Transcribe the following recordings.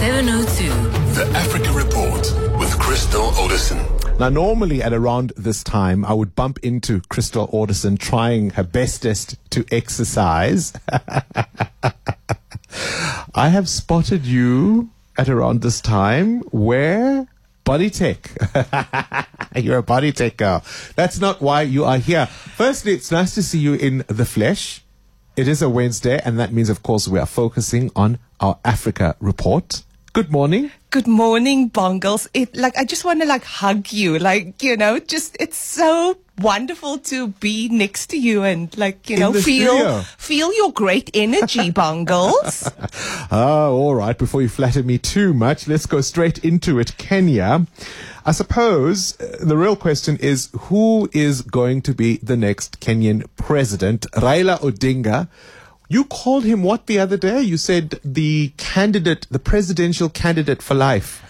702. The Africa Report with Crystal Orderson. Now, normally at around this time, I would bump into Crystal Orderson trying her bestest to exercise. I have spotted you at around this time where body tech. You're a body tech girl. That's not why you are here. Firstly, it's nice to see you in the flesh. It is a Wednesday, and that means, of course, we are focusing on our Africa report. Good morning. Good morning, Bongles. It like I just want to like hug you, like you know, just it's so wonderful to be next to you and like you know feel studio. feel your great energy, Bongles. Oh, all right. Before you flatter me too much, let's go straight into it. Kenya. I suppose uh, the real question is who is going to be the next Kenyan president? Raila Odinga. You called him what the other day? You said the candidate, the presidential candidate for life.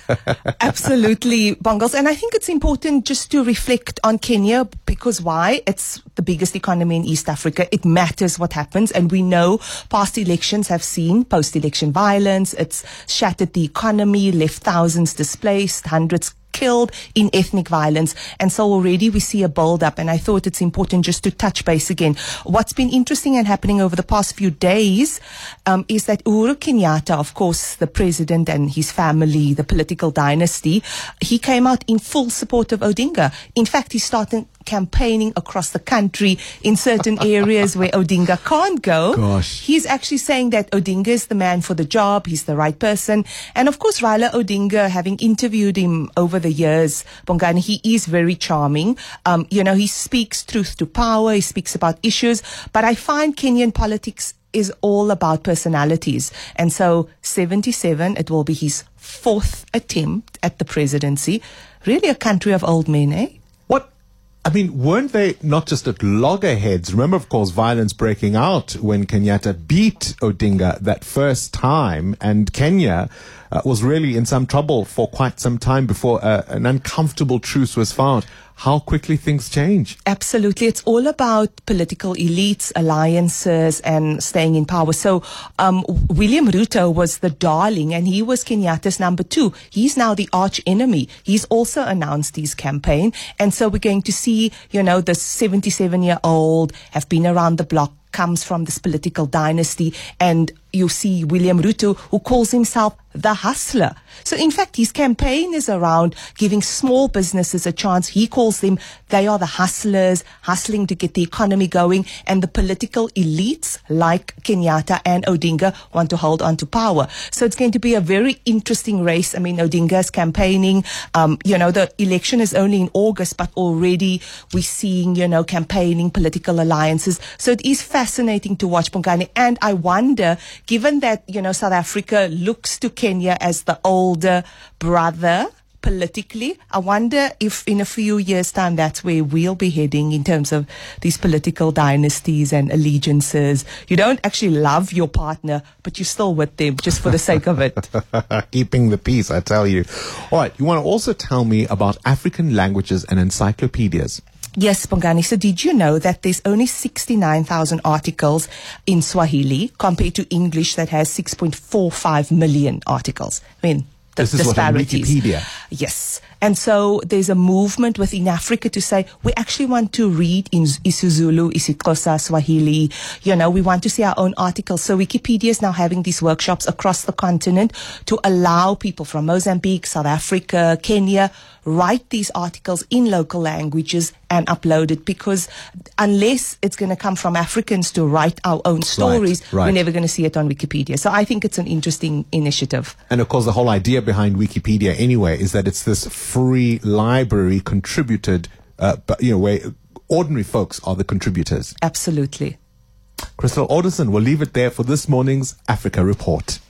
Absolutely, Bongles. And I think it's important just to reflect on Kenya because why? It's the biggest economy in East Africa. It matters what happens. And we know past elections have seen post election violence. It's shattered the economy, left thousands displaced, hundreds killed in ethnic violence. And so already we see a build up. And I thought it's important just to touch base again. What's been interesting and happening over the past few days um, is that Uhuru Kenyatta, of course, the president and his family, the political dynasty, he came out in full support of Odinga. In fact, he started campaigning across the country in certain areas where Odinga can't go. Gosh. He's actually saying that Odinga is the man for the job. He's the right person. And of course, Raila Odinga, having interviewed him over the years, Bongani, he is very charming. Um, you know, he speaks truth to power. He speaks about issues. But I find Kenyan politics is all about personalities. And so 77, it will be his fourth attempt at the presidency. Really a country of old men, eh? I mean, weren't they not just at loggerheads? Remember, of course, violence breaking out when Kenyatta beat Odinga that first time, and Kenya uh, was really in some trouble for quite some time before uh, an uncomfortable truce was found. How quickly things change. Absolutely. It's all about political elites, alliances, and staying in power. So, um, William Ruto was the darling and he was Kenyatta's number two. He's now the arch enemy. He's also announced his campaign. And so we're going to see, you know, the 77 year old have been around the block comes from this political dynasty and you see William Ruto who calls himself the hustler. So in fact his campaign is around giving small businesses a chance. He calls them they are the hustlers hustling to get the economy going and the political elites like Kenyatta and Odinga want to hold on to power. So it's going to be a very interesting race. I mean Odinga is campaigning um, you know the election is only in August but already we're seeing you know campaigning political alliances. So it is fascinating to watch Bongani. And I wonder, given that, you know, South Africa looks to Kenya as the older brother politically, I wonder if in a few years' time that's where we'll be heading in terms of these political dynasties and allegiances. You don't actually love your partner, but you're still with them just for the sake of it. Keeping the peace, I tell you. All right, you want to also tell me about African languages and encyclopedias. Yes, Bongani. So did you know that there's only 69,000 articles in Swahili compared to English that has 6.45 million articles? I mean, the This is what, disparities. Wikipedia? Yes. And so there's a movement within Africa to say we actually want to read in isiZulu, isiXhosa, Swahili. You know, we want to see our own articles. So Wikipedia is now having these workshops across the continent to allow people from Mozambique, South Africa, Kenya write these articles in local languages and upload it because unless it's going to come from Africans to write our own stories, right. we're never going to see it on Wikipedia. So I think it's an interesting initiative. And of course, the whole idea behind Wikipedia, anyway, is that it's this free library contributed, uh, but you know, where ordinary folks are the contributors. Absolutely. Crystal Orderson will leave it there for this morning's Africa Report.